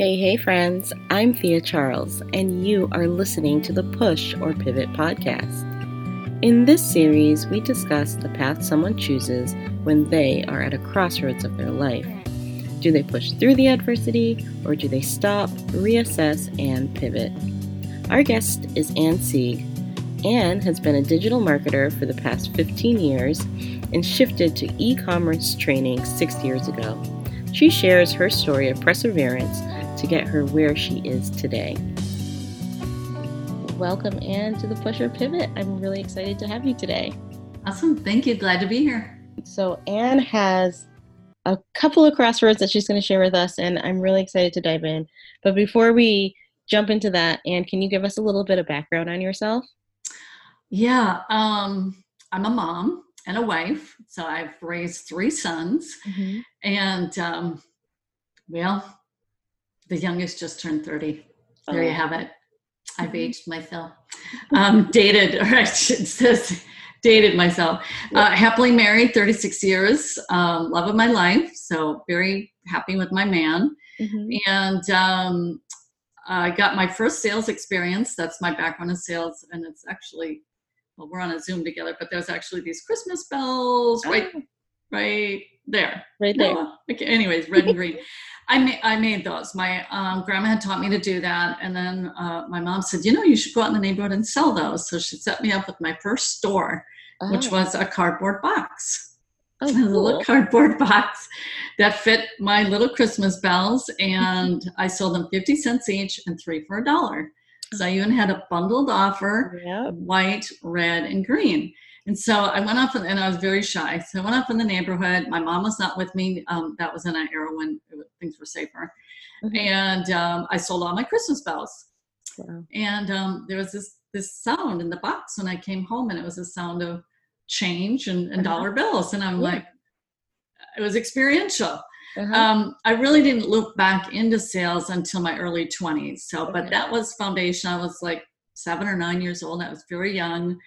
Hey, hey, friends. I'm Thea Charles, and you are listening to the Push or Pivot podcast. In this series, we discuss the path someone chooses when they are at a crossroads of their life. Do they push through the adversity, or do they stop, reassess, and pivot? Our guest is Ann Sieg. Ann has been a digital marketer for the past 15 years and shifted to e commerce training six years ago. She shares her story of perseverance to get her where she is today. Welcome, Ann, to the Push or Pivot. I'm really excited to have you today. Awesome. Thank you. Glad to be here. So, Ann has a couple of crossroads that she's going to share with us, and I'm really excited to dive in. But before we jump into that, Ann, can you give us a little bit of background on yourself? Yeah, um, I'm a mom and a wife, so I've raised three sons, mm-hmm. and um, well, the youngest just turned 30. There oh. you have it. I've mm-hmm. aged myself. Um, dated, or I should say, dated myself. Uh, happily married, 36 years. Um, love of my life. So very happy with my man. Mm-hmm. And um, I got my first sales experience. That's my background in sales, and it's actually well, we're on a Zoom together, but there's actually these Christmas bells right, oh. right there. Right there. No, okay, anyways, red and green. I made I made those. My um, grandma had taught me to do that, and then uh, my mom said, "You know, you should go out in the neighborhood and sell those." So she set me up with my first store, oh. which was a cardboard box, oh, cool. a little cardboard box that fit my little Christmas bells, and I sold them fifty cents each and three for a dollar. So I even had a bundled offer, yep. white, red, and green. And so I went off, and I was very shy. So I went off in the neighborhood. My mom was not with me. Um, that was in an era when things were safer. Mm-hmm. And um, I sold all my Christmas bells. Wow. And um, there was this this sound in the box when I came home, and it was a sound of change and, and uh-huh. dollar bills. And I'm yeah. like, it was experiential. Uh-huh. Um, I really didn't look back into sales until my early 20s. So, okay. but that was foundation. I was like seven or nine years old. I was very young.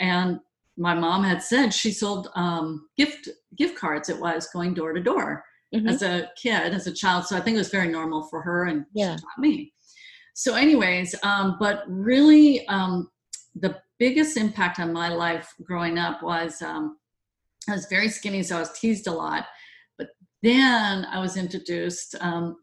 And my mom had said she sold um, gift gift cards. It was going door to door mm-hmm. as a kid, as a child. So I think it was very normal for her, and yeah. she taught me. So, anyways, um, but really, um, the biggest impact on my life growing up was um, I was very skinny, so I was teased a lot. But then I was introduced, um,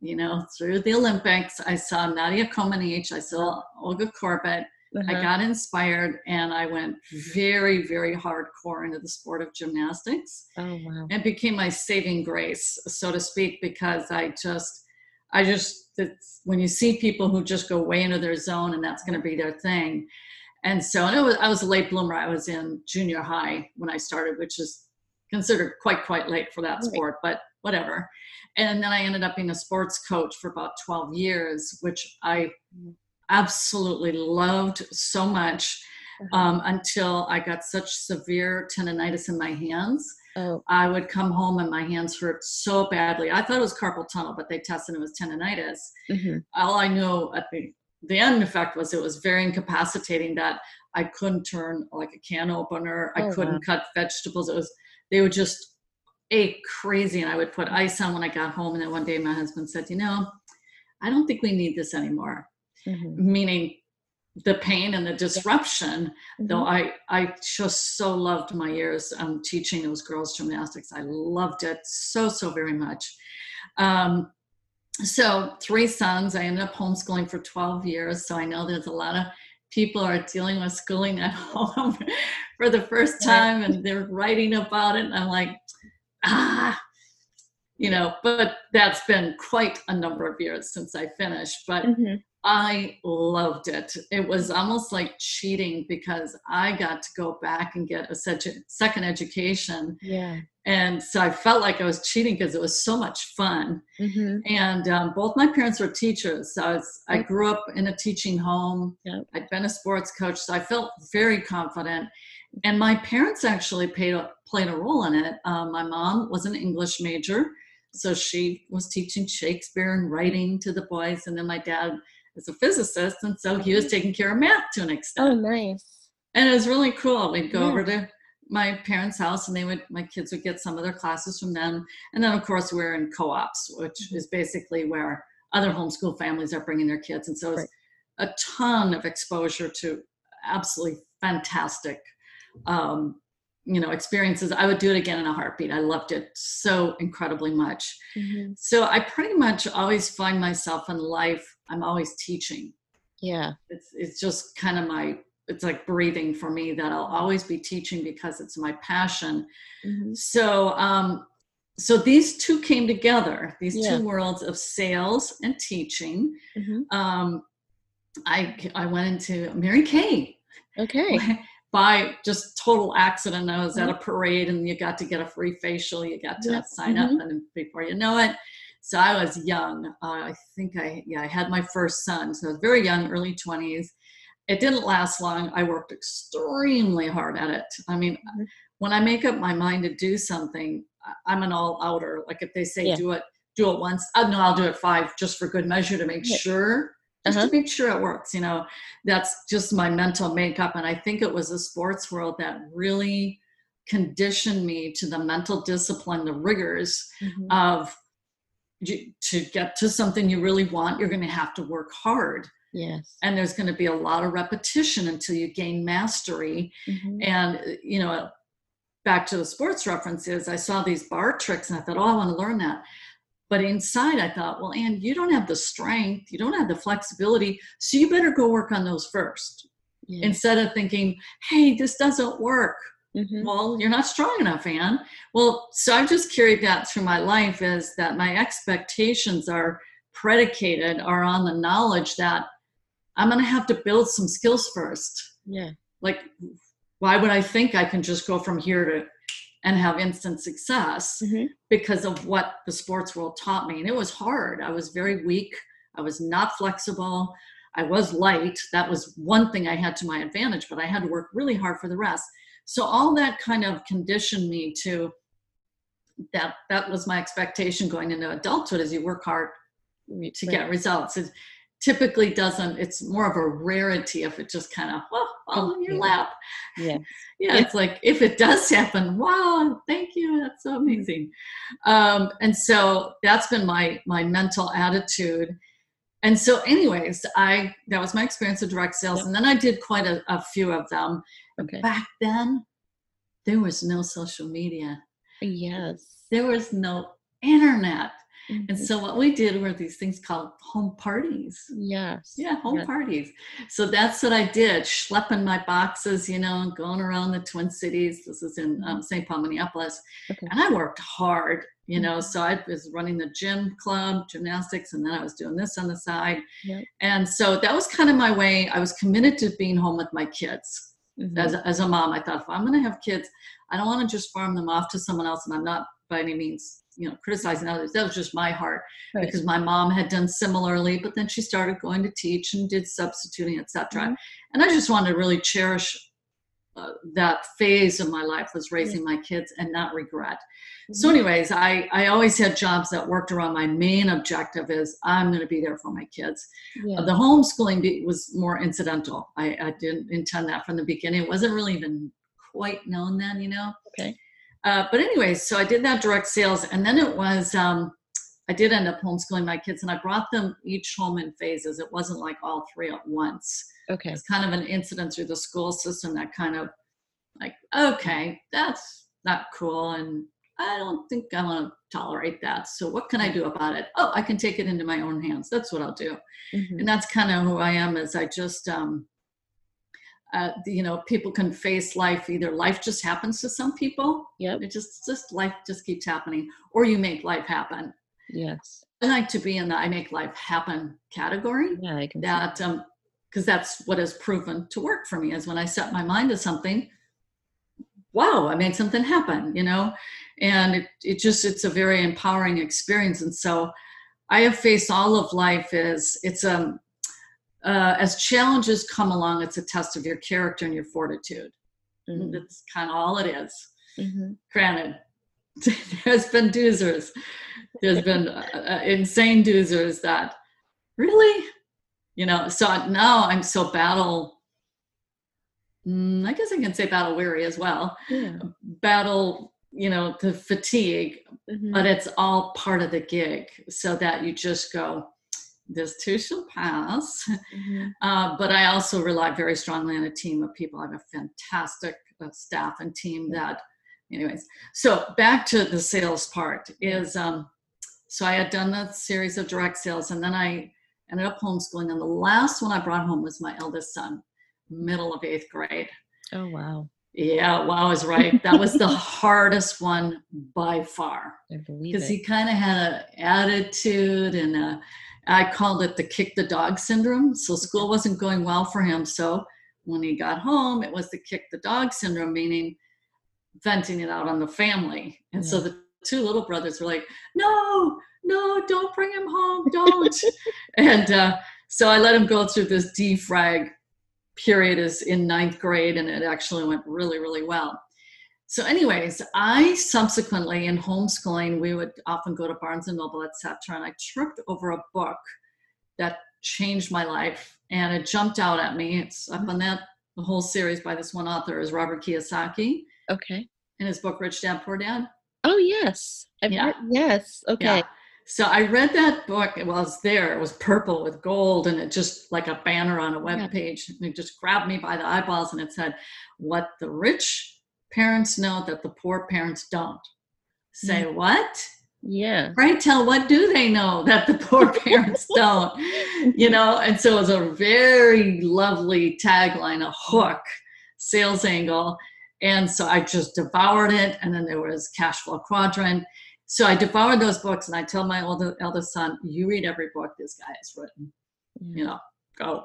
you know, through the Olympics. I saw Nadia Comaneci, I saw Olga Korbut uh-huh. I got inspired and I went very, very hardcore into the sport of gymnastics. Oh, wow. And became my saving grace, so to speak, because I just, I just, that when you see people who just go way into their zone and that's going to be their thing. And so and was, I was a late bloomer. I was in junior high when I started, which is considered quite, quite late for that sport, but whatever. And then I ended up being a sports coach for about 12 years, which I mm absolutely loved so much uh-huh. um, until I got such severe tendonitis in my hands. Oh. I would come home and my hands hurt so badly. I thought it was carpal tunnel, but they tested it was tendonitis. Mm-hmm. All I knew at the, the end effect was it was very incapacitating that I couldn't turn like a can opener. I oh, couldn't wow. cut vegetables. It was they would just ache crazy, and I would put ice on when I got home. And then one day my husband said, "You know, I don't think we need this anymore." Mm-hmm. meaning the pain and the disruption mm-hmm. though i i just so loved my years um, teaching those girls gymnastics i loved it so so very much um, so three sons i ended up homeschooling for 12 years so i know there's a lot of people are dealing with schooling at home for the first time and they're writing about it and i'm like ah you know but that's been quite a number of years since i finished but mm-hmm. I loved it. It was almost like cheating because I got to go back and get a second education. Yeah. And so I felt like I was cheating because it was so much fun. Mm-hmm. And um, both my parents were teachers. So I, was, I grew up in a teaching home. Yep. I'd been a sports coach. So I felt very confident. And my parents actually paid, played a role in it. Um, my mom was an English major. So she was teaching Shakespeare and writing to the boys. And then my dad as a physicist, and so he was taking care of math to an extent. Oh, nice. And it was really cool. We'd go yeah. over to my parents' house, and they would my kids would get some of their classes from them. And then, of course, we're in co-ops, which mm-hmm. is basically where other homeschool families are bringing their kids and so it's right. a ton of exposure to absolutely fantastic um, you know experiences i would do it again in a heartbeat i loved it so incredibly much mm-hmm. so i pretty much always find myself in life i'm always teaching yeah it's it's just kind of my it's like breathing for me that i'll always be teaching because it's my passion mm-hmm. so um so these two came together these yeah. two worlds of sales and teaching mm-hmm. um i i went into mary kay okay by just total accident. I was at mm-hmm. a parade and you got to get a free facial. You got to sign mm-hmm. up, and before you know it, so I was young. Uh, I think I yeah I had my first son, so I was very young, early twenties. It didn't last long. I worked extremely hard at it. I mean, mm-hmm. when I make up my mind to do something, I'm an all outer. Like if they say yeah. do it, do it once. Uh, no, I'll do it five just for good measure to make yeah. sure just uh-huh. to make sure it works. You know, that's just my mental makeup. And I think it was the sports world that really conditioned me to the mental discipline, the rigors mm-hmm. of to get to something you really want, you're going to have to work hard. Yes. And there's going to be a lot of repetition until you gain mastery. Mm-hmm. And, you know, back to the sports references, I saw these bar tricks and I thought, oh, I want to learn that. But inside, I thought, well, Ann, you don't have the strength, you don't have the flexibility, so you better go work on those first. Yeah. Instead of thinking, hey, this doesn't work. Mm-hmm. Well, you're not strong enough, Ann. Well, so I've just carried that through my life is that my expectations are predicated are on the knowledge that I'm going to have to build some skills first. Yeah. Like, why would I think I can just go from here to and have instant success mm-hmm. because of what the sports world taught me. And it was hard. I was very weak. I was not flexible. I was light. That was one thing I had to my advantage, but I had to work really hard for the rest. So all that kind of conditioned me to that that was my expectation going into adulthood as you work hard to get results. It, typically doesn't it's more of a rarity if it just kind of well fall in your lap. Yeah yeah. it's like if it does happen wow thank you that's so amazing. Um, and so that's been my my mental attitude and so anyways i that was my experience of direct sales yep. and then i did quite a, a few of them okay back then there was no social media yes there was no internet Mm-hmm. And so what we did were these things called home parties. Yes. Yeah, home yes. parties. So that's what I did, schlepping my boxes, you know, going around the Twin Cities. This is in um, St. Paul, Minneapolis. Okay. And I worked hard, you know, so I was running the gym club, gymnastics, and then I was doing this on the side. Yep. And so that was kind of my way. I was committed to being home with my kids. Mm-hmm. As, as a mom, I thought if I'm going to have kids, I don't want to just farm them off to someone else, and I'm not by any means you know criticizing others that was just my heart right. because my mom had done similarly but then she started going to teach and did substituting etc mm-hmm. and i just wanted to really cherish uh, that phase of my life was raising my kids and not regret mm-hmm. so anyways i i always had jobs that worked around my main objective is i'm going to be there for my kids yeah. uh, the homeschooling was more incidental I, I didn't intend that from the beginning it wasn't really even quite known then you know okay uh, but anyways, so I did that direct sales, and then it was um, I did end up homeschooling my kids, and I brought them each home in phases. It wasn't like all three at once. Okay, it's kind of an incident through the school system that kind of like okay, that's not cool, and I don't think I want to tolerate that. So what can I do about it? Oh, I can take it into my own hands. That's what I'll do, mm-hmm. and that's kind of who I am. Is I just um, uh, you know people can face life either life just happens to some people yeah it just just life just keeps happening or you make life happen yes i like to be in the i make life happen category yeah i can that um because that's what has proven to work for me is when i set my mind to something wow i made something happen you know and it, it just it's a very empowering experience and so i have faced all of life is it's a, uh, as challenges come along, it's a test of your character and your fortitude. Mm-hmm. That's kind of all it is. Mm-hmm. Granted, there's been doozers. There's been uh, uh, insane doozers that really, you know. So now I'm so battle. Mm, I guess I can say battle weary as well. Yeah. Battle, you know, the fatigue, mm-hmm. but it's all part of the gig, so that you just go this too shall pass. Mm-hmm. Uh, but I also rely very strongly on a team of people. I have a fantastic uh, staff and team that, anyways. So back to the sales part is um, so I had done the series of direct sales and then I ended up homeschooling. And the last one I brought home was my eldest son, middle of eighth grade. Oh, wow. Yeah, wow, I was right. That was the hardest one by far. I believe Because he kind of had an attitude and a, I called it the kick the dog syndrome. So school wasn't going well for him. So when he got home, it was the kick the dog syndrome, meaning venting it out on the family. And yeah. so the two little brothers were like, no, no, don't bring him home, don't. and uh, so I let him go through this defrag period is in ninth grade and it actually went really, really well. So, anyways, I subsequently in homeschooling, we would often go to Barnes and Noble, etc. And I tripped over a book that changed my life, and it jumped out at me. It's up on that the whole series by this one author is Robert Kiyosaki. Okay. In his book Rich Dad Poor Dad. Oh yes, I've yeah. Read, yes. Okay. Yeah. So I read that book. It was there. It was purple with gold, and it just like a banner on a web page. It just grabbed me by the eyeballs, and it said, "What the rich parents know that the poor parents don't." Say mm. what? Yeah. Right. Tell what do they know that the poor parents don't? You know. And so it was a very lovely tagline, a hook, sales angle. And so I just devoured it. And then there was Cash Flow Quadrant so I devoured those books, and I tell my older eldest son, "You read every book this guy has written. Mm-hmm. You know, go."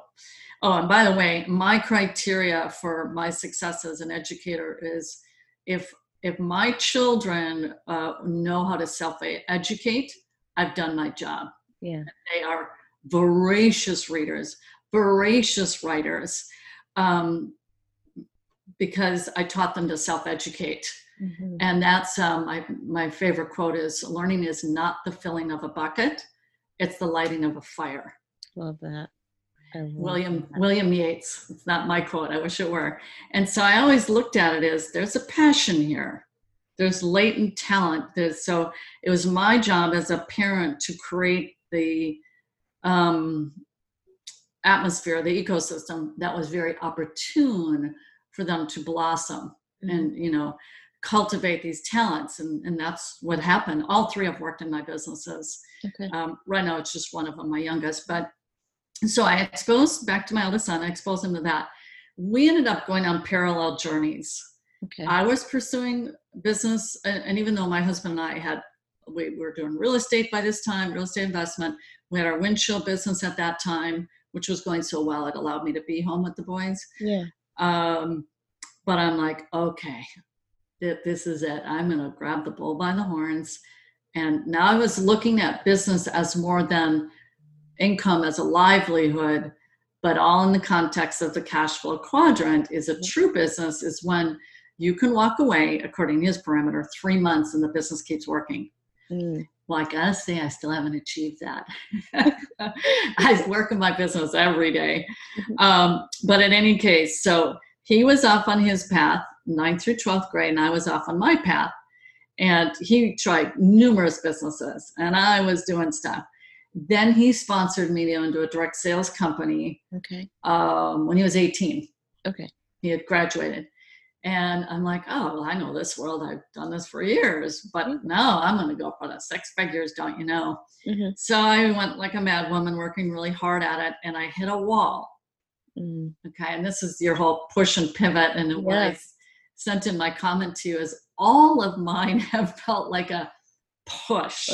Oh, and by the way, my criteria for my success as an educator is if if my children uh, know how to self-educate, I've done my job. Yeah, they are voracious readers, voracious writers, um, because I taught them to self-educate Mm-hmm. And that's um, my, my favorite quote is learning is not the filling of a bucket, it's the lighting of a fire. Love that. Love William that. William Yeats. It's not my quote. I wish it were. And so I always looked at it as there's a passion here. There's latent talent. There's, so it was my job as a parent to create the um, atmosphere, the ecosystem that was very opportune for them to blossom. Mm-hmm. And you know, cultivate these talents and, and that's what happened. All three have worked in my businesses. Okay. um, right now it's just one of them my youngest but so i exposed back to my oldest son i exposed him to that. We ended up going on parallel journeys. Okay. i was pursuing business and even though my husband and i had we were doing real estate by this time real estate investment we had our windshield business at that time which was going so well it allowed me to be home with the boys. Yeah. Um, but i'm like okay that this is it. I'm going to grab the bull by the horns. And now I was looking at business as more than income as a livelihood, but all in the context of the cash flow quadrant is a true business is when you can walk away according to his parameter three months and the business keeps working. Mm. Well, I gotta say, I still haven't achieved that. I work in my business every day. Mm-hmm. Um, but in any case, so he was off on his path ninth through 12th grade, and I was off on my path. And he tried numerous businesses, and I was doing stuff. Then he sponsored me to into a direct sales company. Okay. Um, when he was 18. Okay. He had graduated. And I'm like, oh, well, I know this world. I've done this for years, but mm-hmm. no, I'm going to go for the six figures, don't you know? Mm-hmm. So I went like a mad woman, working really hard at it, and I hit a wall. Mm. Okay, and this is your whole push and pivot, and it yes sent in my comment to you is all of mine have felt like a push.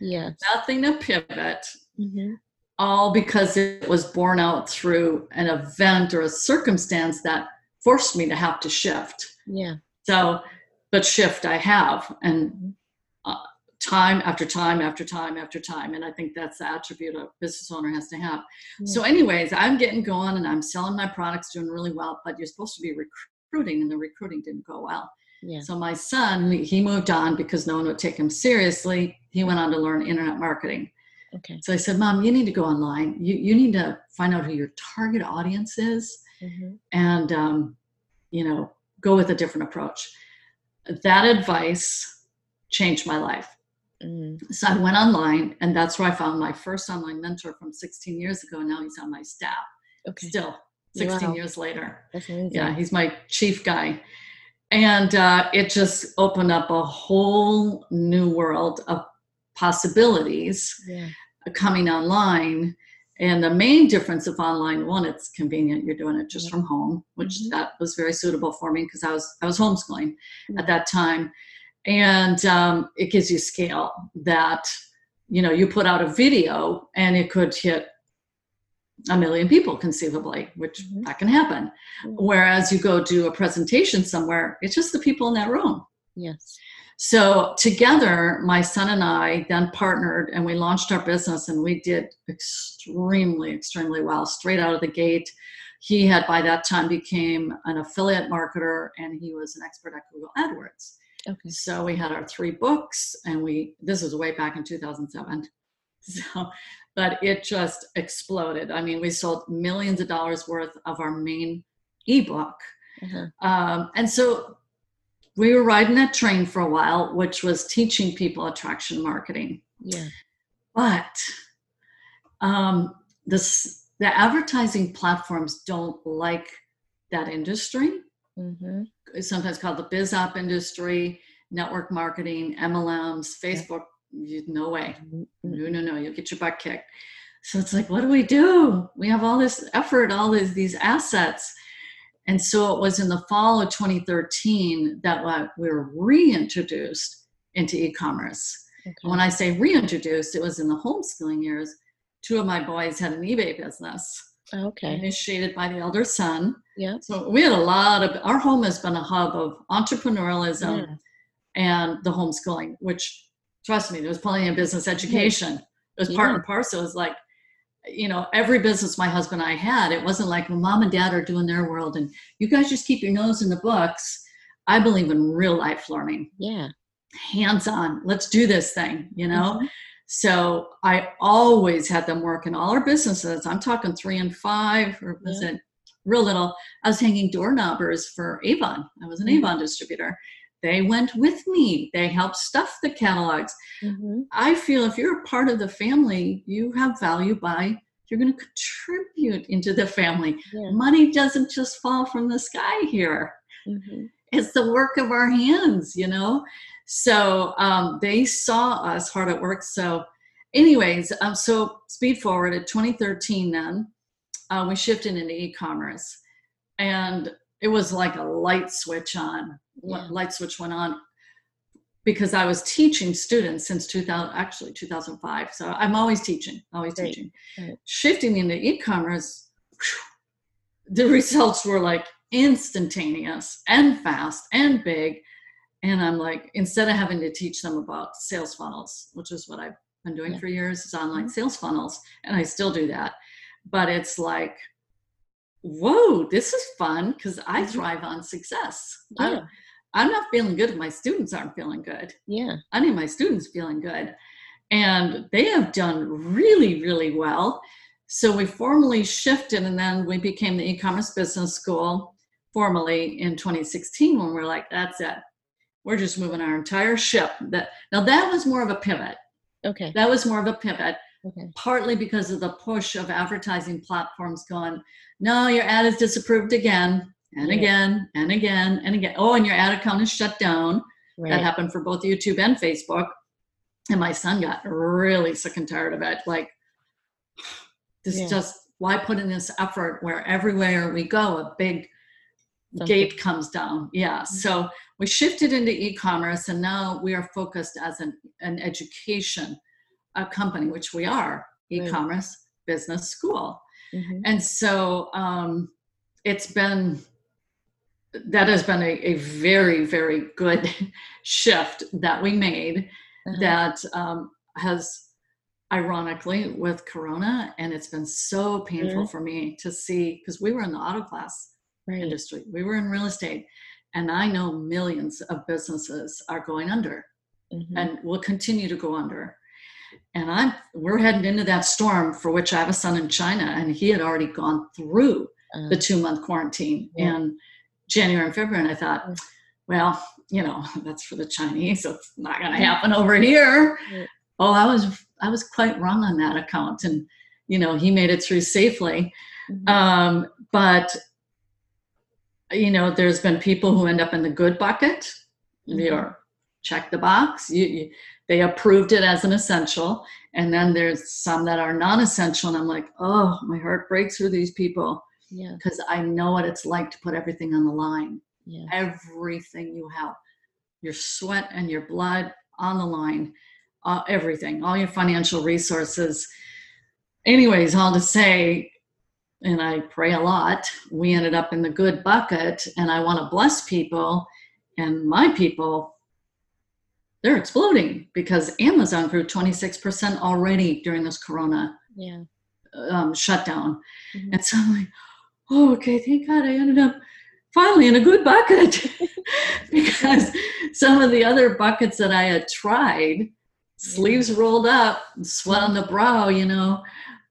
Yes. Nothing to pivot. Mm-hmm. All because it was born out through an event or a circumstance that forced me to have to shift. Yeah. So, but shift I have, and uh, time after time after time after time, and I think that's the attribute a business owner has to have. Yeah. So, anyways, I'm getting going and I'm selling my products, doing really well. But you're supposed to be recruiting and the recruiting didn't go well. Yeah. So my son, he moved on because no one would take him seriously. He went on to learn internet marketing. Okay. So I said, Mom, you need to go online. You you need to find out who your target audience is, mm-hmm. and um, you know, go with a different approach. That advice changed my life. Mm. So I went online, and that's where I found my first online mentor from 16 years ago. Now he's on my staff. Okay. Still, 16 wow. years later. Yeah, he's my chief guy. And uh, it just opened up a whole new world of possibilities yeah. coming online. And the main difference of online, one, it's convenient. You're doing it just yeah. from home, which mm-hmm. that was very suitable for me because I was I was homeschooling mm-hmm. at that time and um, it gives you scale that you know you put out a video and it could hit a million people conceivably which mm-hmm. that can happen mm-hmm. whereas you go do a presentation somewhere it's just the people in that room yes so together my son and i then partnered and we launched our business and we did extremely extremely well straight out of the gate he had by that time became an affiliate marketer and he was an expert at google adwords Okay. So we had our three books, and we this was way back in 2007. So, but it just exploded. I mean, we sold millions of dollars worth of our main ebook, uh-huh. um, and so we were riding that train for a while, which was teaching people attraction marketing. Yeah. But um, this the advertising platforms don't like that industry mm-hmm. sometimes called the biz op industry, network marketing, MLMs, Facebook. You, no way. Mm-hmm. No, no, no. You'll get your butt kicked. So it's like, what do we do? We have all this effort, all these, these assets. And so it was in the fall of 2013 that we were reintroduced into e commerce. Okay. When I say reintroduced, it was in the homeschooling years. Two of my boys had an eBay business. Okay. Initiated by the elder son. Yeah. So we had a lot of our home has been a hub of entrepreneurialism yeah. and the homeschooling, which trust me, there was plenty of business education. It was yeah. part and parcel. It was like, you know, every business my husband and I had, it wasn't like well, mom and dad are doing their world and you guys just keep your nose in the books. I believe in real life learning. Yeah. Hands on. Let's do this thing, you know? Mm-hmm. So I always had them work in all our businesses. I'm talking three and five, or was yeah. it real little? I was hanging doorknobbers for Avon. I was an mm-hmm. Avon distributor. They went with me. They helped stuff the catalogs. Mm-hmm. I feel if you're a part of the family, you have value by you're going to contribute into the family. Yeah. Money doesn't just fall from the sky here. Mm-hmm. It's the work of our hands, you know. So um, they saw us hard at work. So, anyways, um, so speed forward at 2013, then uh, we shifted into e-commerce, and it was like a light switch on. Yeah. Light switch went on because I was teaching students since 2000, actually 2005. So I'm always teaching, always Great. teaching. Right. Shifting into e-commerce, whew, the results were like instantaneous and fast and big and i'm like instead of having to teach them about sales funnels which is what i've been doing yeah. for years is online mm-hmm. sales funnels and i still do that but it's like whoa this is fun because i mm-hmm. thrive on success yeah. I'm, I'm not feeling good if my students aren't feeling good yeah i need my students feeling good and they have done really really well so we formally shifted and then we became the e-commerce business school formally in 2016 when we're like that's it we're just moving our entire ship. That now that was more of a pivot. Okay. That was more of a pivot. Okay. Partly because of the push of advertising platforms going, no, your ad is disapproved again and again and again and again. Oh, and your ad account is shut down. Right. That happened for both YouTube and Facebook. And my son got really sick and tired of it. Like, this yeah. just why put in this effort where everywhere we go, a big Something. gate comes down. Yeah. Mm-hmm. So we shifted into e-commerce and now we are focused as an, an education a company, which we are, e-commerce right. business school. Mm-hmm. And so um, it's been that has been a, a very, very good shift that we made uh-huh. that um, has ironically with corona and it's been so painful for me to see because we were in the auto class right. industry we were in real estate and I know millions of businesses are going under mm-hmm. and will continue to go under. And I'm we're heading into that storm for which I have a son in China and he had already gone through uh, the two month quarantine yeah. in January and February. And I thought, well, you know, that's for the Chinese. So it's not going to happen over here. Oh, I was I was quite wrong on that account, and you know, he made it through safely. Mm-hmm. Um, but you know, there's been people who end up in the good bucket. Mm-hmm. You're check the box. You, you, they approved it as an essential, and then there's some that are non-essential, and I'm like, oh, my heart breaks for these people. Yeah. Because I know what it's like to put everything on the line. Yeah. Everything you have, your sweat and your blood on the line, uh, everything, all your financial resources. Anyways, all to say, and I pray a lot, we ended up in the good bucket, and I want to bless people, and my people, they're exploding because Amazon grew 26% already during this corona yeah. um, shutdown. Mm-hmm. And so I'm like, oh, okay, thank God I ended up finally in a good bucket because some of the other buckets that I had tried, sleeves rolled up, sweat on the brow, you know,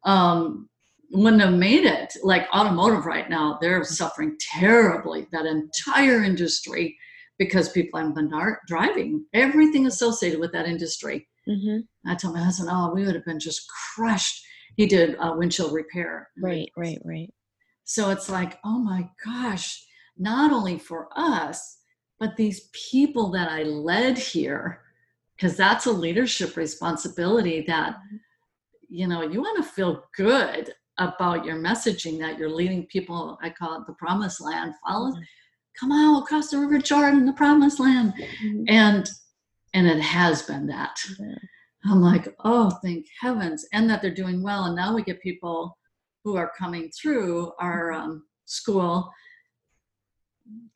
um, wouldn't have made it. Like automotive right now, they're suffering terribly. That entire industry, because people haven't been driving, everything associated with that industry. Mm-hmm. I told my husband, "Oh, we would have been just crushed." He did uh, windshield repair. Right, right, right. So it's like, oh my gosh, not only for us, but these people that I led here, because that's a leadership responsibility that, you know, you want to feel good about your messaging that you're leading people, I call it the promised land, follow, mm-hmm. Come out across the river Jordan, the promised land. Mm-hmm. And and it has been that. Yeah. I'm like, oh, thank heavens. And that they're doing well. And now we get people who are coming through our mm-hmm. um, school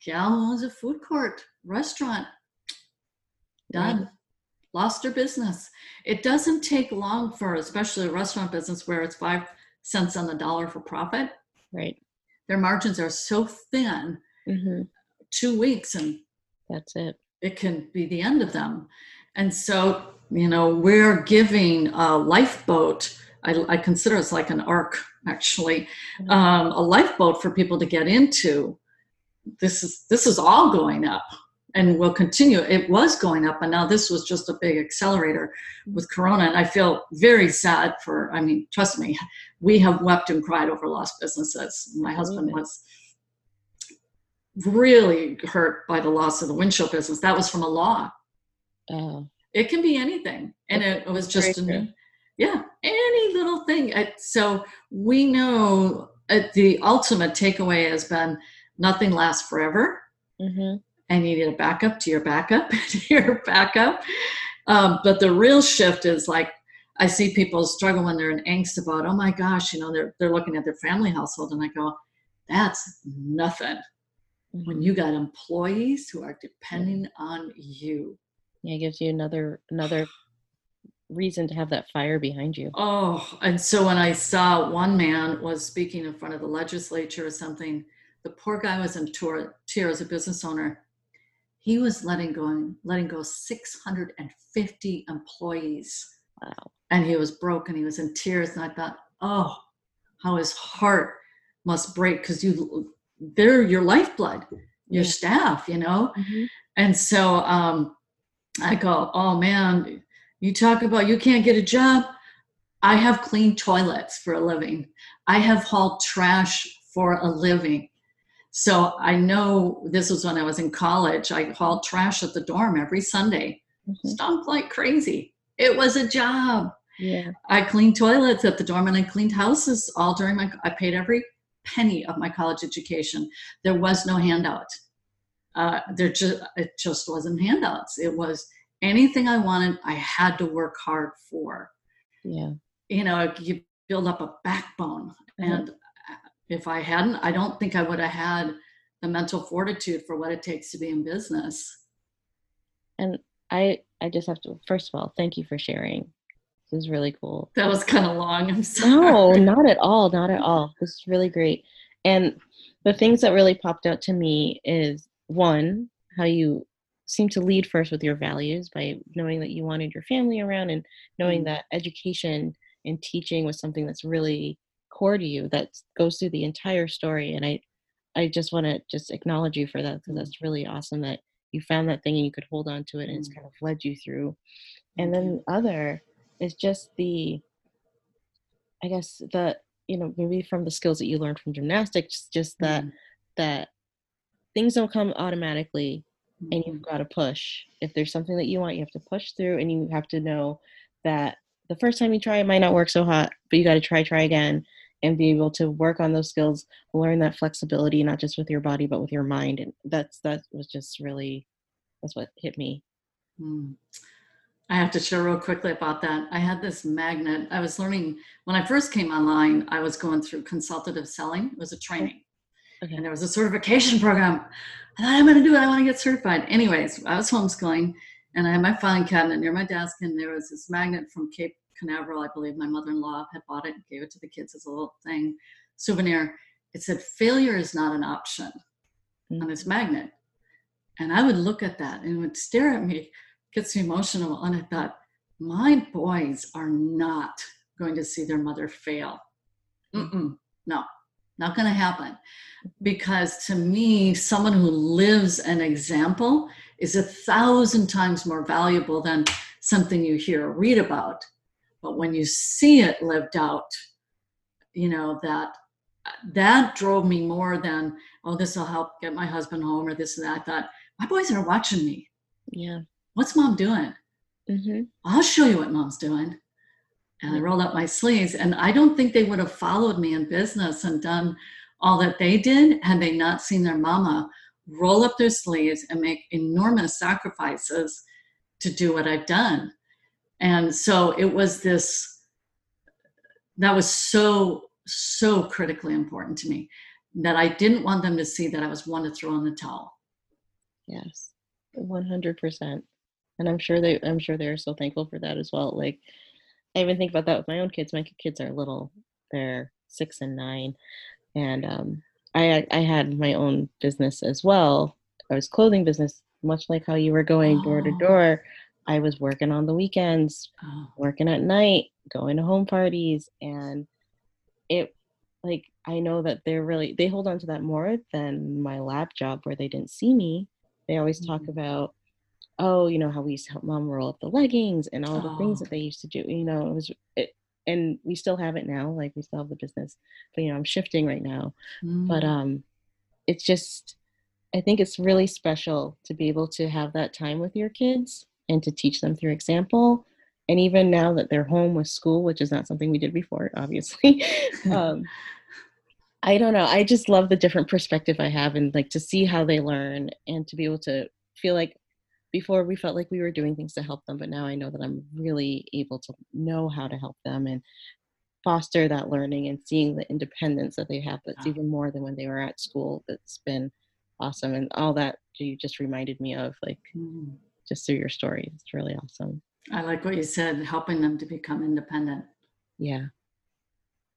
gal owns a food court, restaurant. Done. Right. Lost her business. It doesn't take long for, especially a restaurant business where it's five cents on the dollar for profit. Right. Their margins are so thin. Mm-hmm. Two weeks and that's it. It can be the end of them. And so, you know, we're giving a lifeboat. I, I consider it's like an ark, actually, mm-hmm. um, a lifeboat for people to get into this is this is all going up and will continue. It was going up, and now this was just a big accelerator with Corona. And I feel very sad for. I mean, trust me, we have wept and cried over lost businesses. My husband was really hurt by the loss of the windshield business. That was from a law. Oh. It can be anything, and it, it was just an, yeah, any little thing. So we know uh, the ultimate takeaway has been nothing lasts forever. Mm-hmm. And you need a backup to your backup to your backup. Um, but the real shift is like I see people struggle when they're in angst about, oh my gosh, you know, they're they're looking at their family household, and I go, that's nothing. Mm-hmm. When you got employees who are depending on you. Yeah, it gives you another another reason to have that fire behind you. Oh, and so when I saw one man was speaking in front of the legislature or something, the poor guy was in tears, a business owner. He was letting go, letting go 650 employees. Wow. And he was broken. He was in tears. And I thought, oh, how his heart must break because you, they're your lifeblood, your yeah. staff, you know? Mm-hmm. And so um, I go, oh man, you talk about you can't get a job. I have cleaned toilets for a living. I have hauled trash for a living. So I know this was when I was in college. I hauled trash at the dorm every Sunday. Mm-hmm. Stunk like crazy. It was a job. Yeah. I cleaned toilets at the dorm and I cleaned houses all during my I paid every penny of my college education. There was no handout. Uh, there just it just wasn't handouts. It was anything I wanted, I had to work hard for. Yeah. You know, you build up a backbone. Mm-hmm. And if I hadn't, I don't think I would have had the mental fortitude for what it takes to be in business. And I I just have to first of all, thank you for sharing. Is really cool. That was kind of long. I'm sorry. No, not at all. Not at all. This is really great. And the things that really popped out to me is one, how you seem to lead first with your values by knowing that you wanted your family around and knowing mm. that education and teaching was something that's really core to you that goes through the entire story and i i just want to just acknowledge you for that because that's really awesome that you found that thing and you could hold on to it and it's Mm. kind of led you through and then other is just the i guess the you know maybe from the skills that you learned from gymnastics just that Mm. that things don't come automatically and you've Mhm. got to push if there's something that you want you have to push through and you have to know that the first time you try it might not work so hot but you got to try try again and be able to work on those skills learn that flexibility not just with your body but with your mind and that's that was just really that's what hit me Mm. I have to share real quickly about that. I had this magnet. I was learning when I first came online, I was going through consultative selling. It was a training. okay And there was a certification program. I thought I'm going to do it. I want to get certified. Anyways, I was homeschooling and I had my filing cabinet near my desk, and there was this magnet from Cape Canaveral. I believe my mother in law had bought it and gave it to the kids as a little thing, souvenir. It said, Failure is not an option on mm. this magnet. And I would look at that and it would stare at me, gets me emotional. And I thought, my boys are not going to see their mother fail. Mm-mm, no, not going to happen. Because to me, someone who lives an example is a thousand times more valuable than something you hear or read about. But when you see it lived out, you know, that that drove me more than, oh, this will help get my husband home or this and that. I thought, my boys are watching me. yeah What's mom doing? hmm I'll show you what mom's doing. And I rolled up my sleeves. And I don't think they would have followed me in business and done all that they did had they not seen their mama roll up their sleeves and make enormous sacrifices to do what I've done. And so it was this, that was so, so critically important to me that I didn't want them to see that I was one to throw in the towel. Yes, one hundred percent. And I'm sure they, I'm sure they're so thankful for that as well. Like, I even think about that with my own kids. My kids are little; they're six and nine, and um, I, I had my own business as well. I was clothing business, much like how you were going door to Oh. door. I was working on the weekends, Oh, working at night, going to home parties, and it like I know that they're really they hold on to that more than my lab job where they didn't see me. They always talk Mhm. about, oh, you know how we used to help mom roll up the leggings and all the things Oh. that they used to do. You know, it was it, and we still have it now. Like we still have the business, but you know I'm shifting right now. But mm, um, it's just I think it's really special to be able to have that time with your kids and to teach them through example. And even now that they're home with school, which is not something we did before, obviously, um, I don't know. I just love the different perspective I have and like to see how they learn and to be able to feel like before we felt like we were doing things to help them, but now I know that I'm really able to know how to help them and foster that learning and seeing the independence that they have that's even more than when they were at school. That's been awesome. And all that you just reminded me of, like mm. just through your story. It's really awesome. I like what you said, helping them to become independent. Yeah.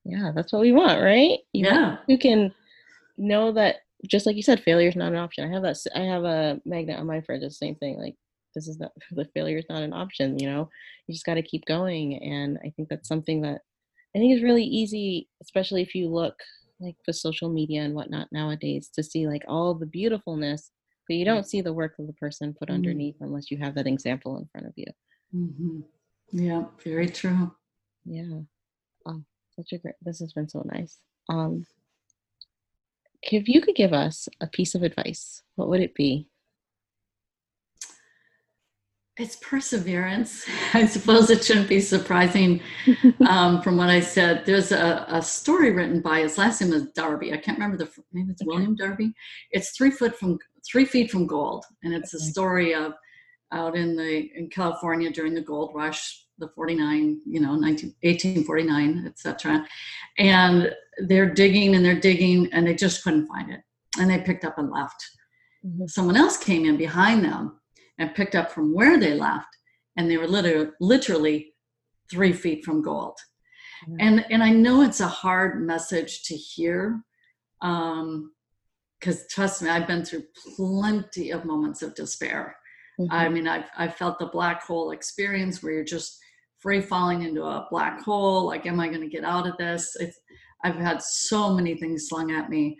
Yeah, that's what we want, right? You Yeah. who can know that just like you said failure is not an option i have that I have a magnet on my fridge the same thing like this is not the failure is not an option you know you just got to keep going and i think that's something that i think is really easy especially if you look like with social media and whatnot nowadays to see like all the beautifulness but you don't see the work of the person put Mhm. underneath unless you have that example in front of you Mm-hmm. Yeah, very true. yeah oh such a great this has been so nice um if you could give us a piece of advice what would it be It's perseverance. I suppose it shouldn't be surprising um, from what I said. There's a, a story written by his last name is Darby. I can't remember the maybe it's Okay. William Darby. It's three foot from three feet from gold, and it's a story of out in the in California during the gold rush, the 49, you know, 19, 1849, etc. And they're digging and they're digging, and they just couldn't find it, and they picked up and left Mhm. someone else came in behind them and picked up from where they left and they were literally literally three feet from gold Yeah. and and i know it's a hard message to hear um because trust me i've been through plenty of moments of despair I Mhm. mean, I've, I've felt the black hole experience where you're just free falling into a black hole. Like, am I going to get out of this? It's, I've had so many things slung at me.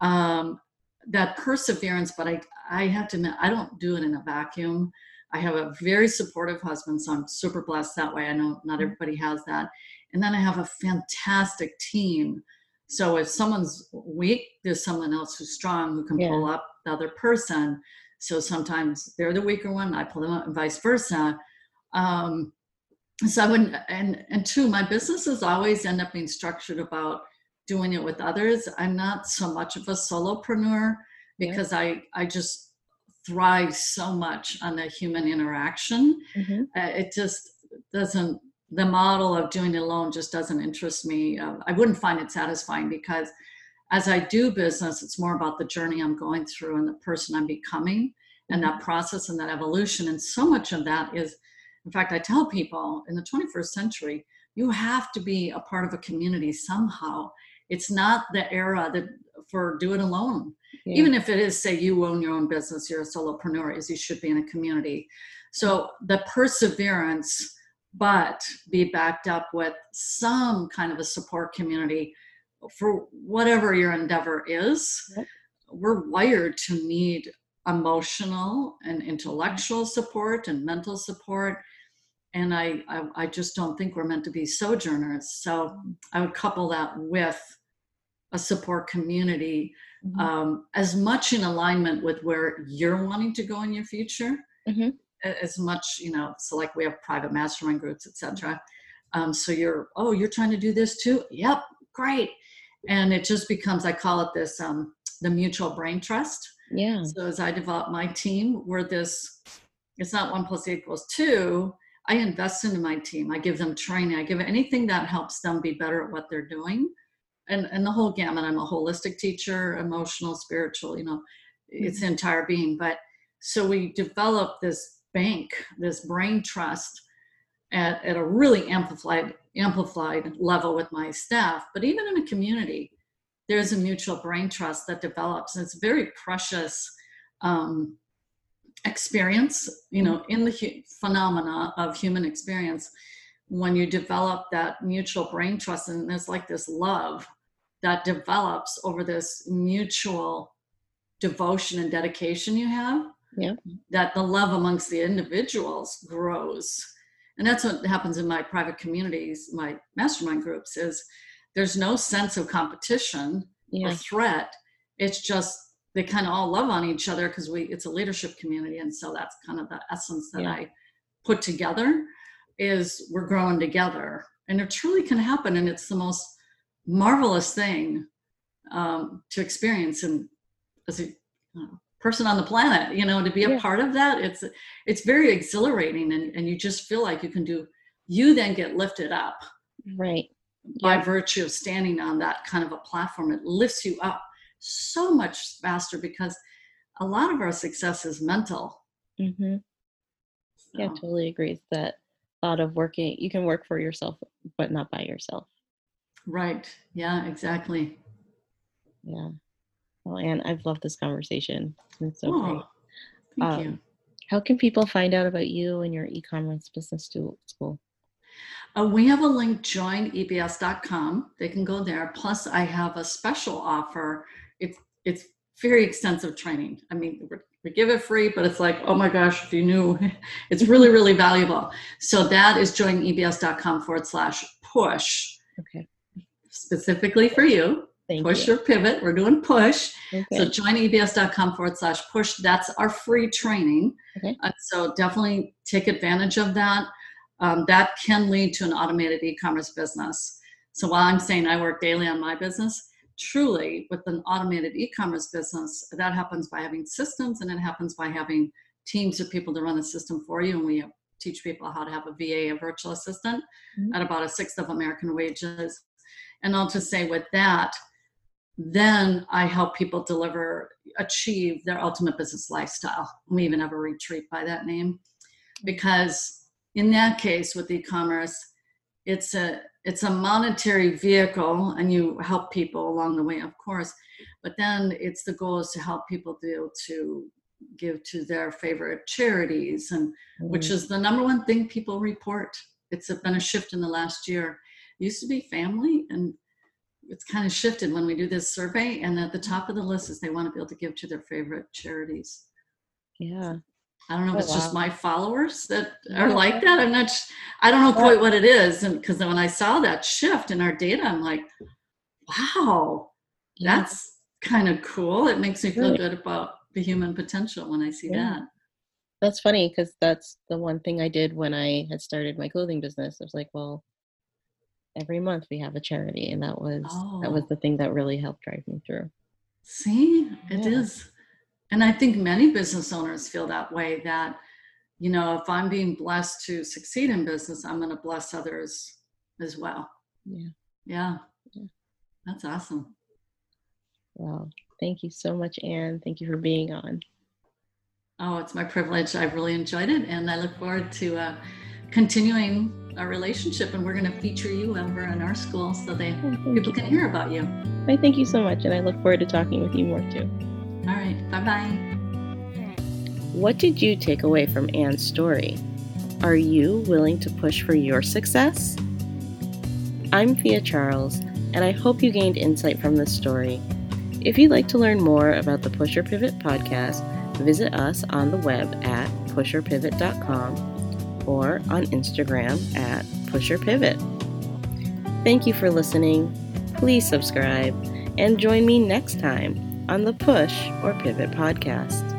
Um, that perseverance, but I, I have to admit, I don't do it in a vacuum. I have a very supportive husband, so I'm super blessed that way. I know not mm-hmm. everybody has that. And then I have a fantastic team. So if someone's weak, there's someone else who's strong who can yeah. pull up the other person. So sometimes they're the weaker one, I pull them up, and vice versa. Um, so I wouldn't, and and two, my businesses always end up being structured about doing it with others. I'm not so much of a solopreneur because yeah. I I just thrive so much on the human interaction. Mm-hmm. Uh, it just doesn't the model of doing it alone just doesn't interest me. Uh, I wouldn't find it satisfying because as I do business, it's more about the journey I'm going through and the person I'm becoming and that mm-hmm. process and that evolution. And so much of that is, in fact, I tell people in the 21st century, you have to be a part of a community somehow. It's not the era that for do it alone. Yeah. Even if it is, say, you own your own business, you're a solopreneur, is you should be in a community. So the perseverance, but be backed up with some kind of a support community for whatever your endeavor is. Yep. We're wired to need emotional and intellectual support and mental support. And I, I, I just don't think we're meant to be sojourners. So i would couple that with a support community mm-hmm. um, as much in alignment with where you're wanting to go in your future mm-hmm. as much you know so like we have private mastermind groups etc um, so you're oh you're trying to do this too? Yep great. And it just becomes i call it this um, the mutual brain trust yeah. So as i develop my team we're this it's not one plus equals two. I invest into my team. I give them training. I give anything that helps them be better at what they're doing. And and the whole gamut. I'm a holistic teacher emotional spiritual you know mm-hmm. it's the entire being. But so we develop this bank this brain trust at, at a really amplified amplified level with my staff but even in a community there's a mutual brain trust that develops and it's a very precious um, experience you know in the hu- phenomena of human experience. When you develop that mutual brain trust and there's like this love that develops over this mutual devotion and dedication you have yeah. that the love amongst the individuals grows. And that's what happens in my private communities my mastermind groups is there's no sense of competition yeah. or threat it's just they kind of all love on each other because we it's a leadership community and so that's kind of the essence that yeah. i put together is we're growing together and it truly can happen and it's the most marvelous thing um, to experience and as a uh, person on the planet you know to be a yeah. part of that it's it's very exhilarating and, and you just feel like you can do you then get lifted up right by yeah. virtue of standing on that kind of a platform it lifts you up so much faster because a lot of our success is mental. Mm-hmm. so. yeah totally agrees that thought of working you can work for yourself but not by yourself. Right. Yeah exactly. Yeah. Well Ann, i've loved this conversation. It's so oh, great thank um, you. how can people find out about you and your e-commerce business school uh, we have a link joinebs.com they can go there plus i have a special offer it's it's very extensive training i mean we give it free, but it's like, oh my gosh, if you knew, it's really, really valuable. So that is joinebs.com forward slash push. Okay. Specifically for you. Thank push you. or pivot. We're doing push. Okay. So joinebs.com forward slash push. That's our free training. Okay. Uh, so definitely take advantage of that. Um, that can lead to an automated e-commerce business. So while I'm saying I work daily on my business, truly with an automated e-commerce business that happens by having systems and it happens by having teams of people to run the system for you. And we teach people how to have a va a virtual assistant mm-hmm. at about a sixth of american wages. And i'll just say with that then i help people deliver achieve their ultimate business lifestyle. We even have a retreat by that name. Because in that case with e-commerce it's a it's a monetary vehicle and you help people along the way of course but then it's the goal is to help people be able to give to their favorite charities and mm-hmm. which is the number one thing people report it's been a shift in the last year it used to be family and it's kind of shifted when we do this survey, and at the top of the list is they want to be able to give to their favorite charities. Yeah. I don't know if Oh, it's just my followers that Yeah. are like that. I'm not. sh- I don't know quite what it is, and because when I saw that shift in our data, I'm like, wow, Yeah. that's kind of cool. It makes me feel good about the human potential when I see Yeah. that. That's funny because that's the one thing I did when I had started my clothing business. I was like, well, every month we have a charity, and that was that was Oh. the thing that really helped drive me through. See, it is, Yeah. And I think many business owners feel that way that, you know, if I'm being blessed to succeed in business, I'm going to bless others as well. Yeah. Yeah. Yeah. That's awesome. Wow. Thank you so much, Ann. Thank you for being on. Oh, it's my privilege. I've really enjoyed it. And I look forward to uh, continuing our relationship. And we're going to feature you over in our school so that Oh, people you. can hear about you. I thank you so much, and I look forward to talking with you more too. All right. Bye bye. What did you take away from Ann's story? Are you willing to push for your success? I'm Thea Charles, and I hope you gained insight from this story. If you'd like to learn more about the Push Pivot podcast, visit us on the web at pushorpivot.com or on Instagram at pushorpivot. Thank you for listening. Please subscribe and join me next time on the Push or Pivot podcast.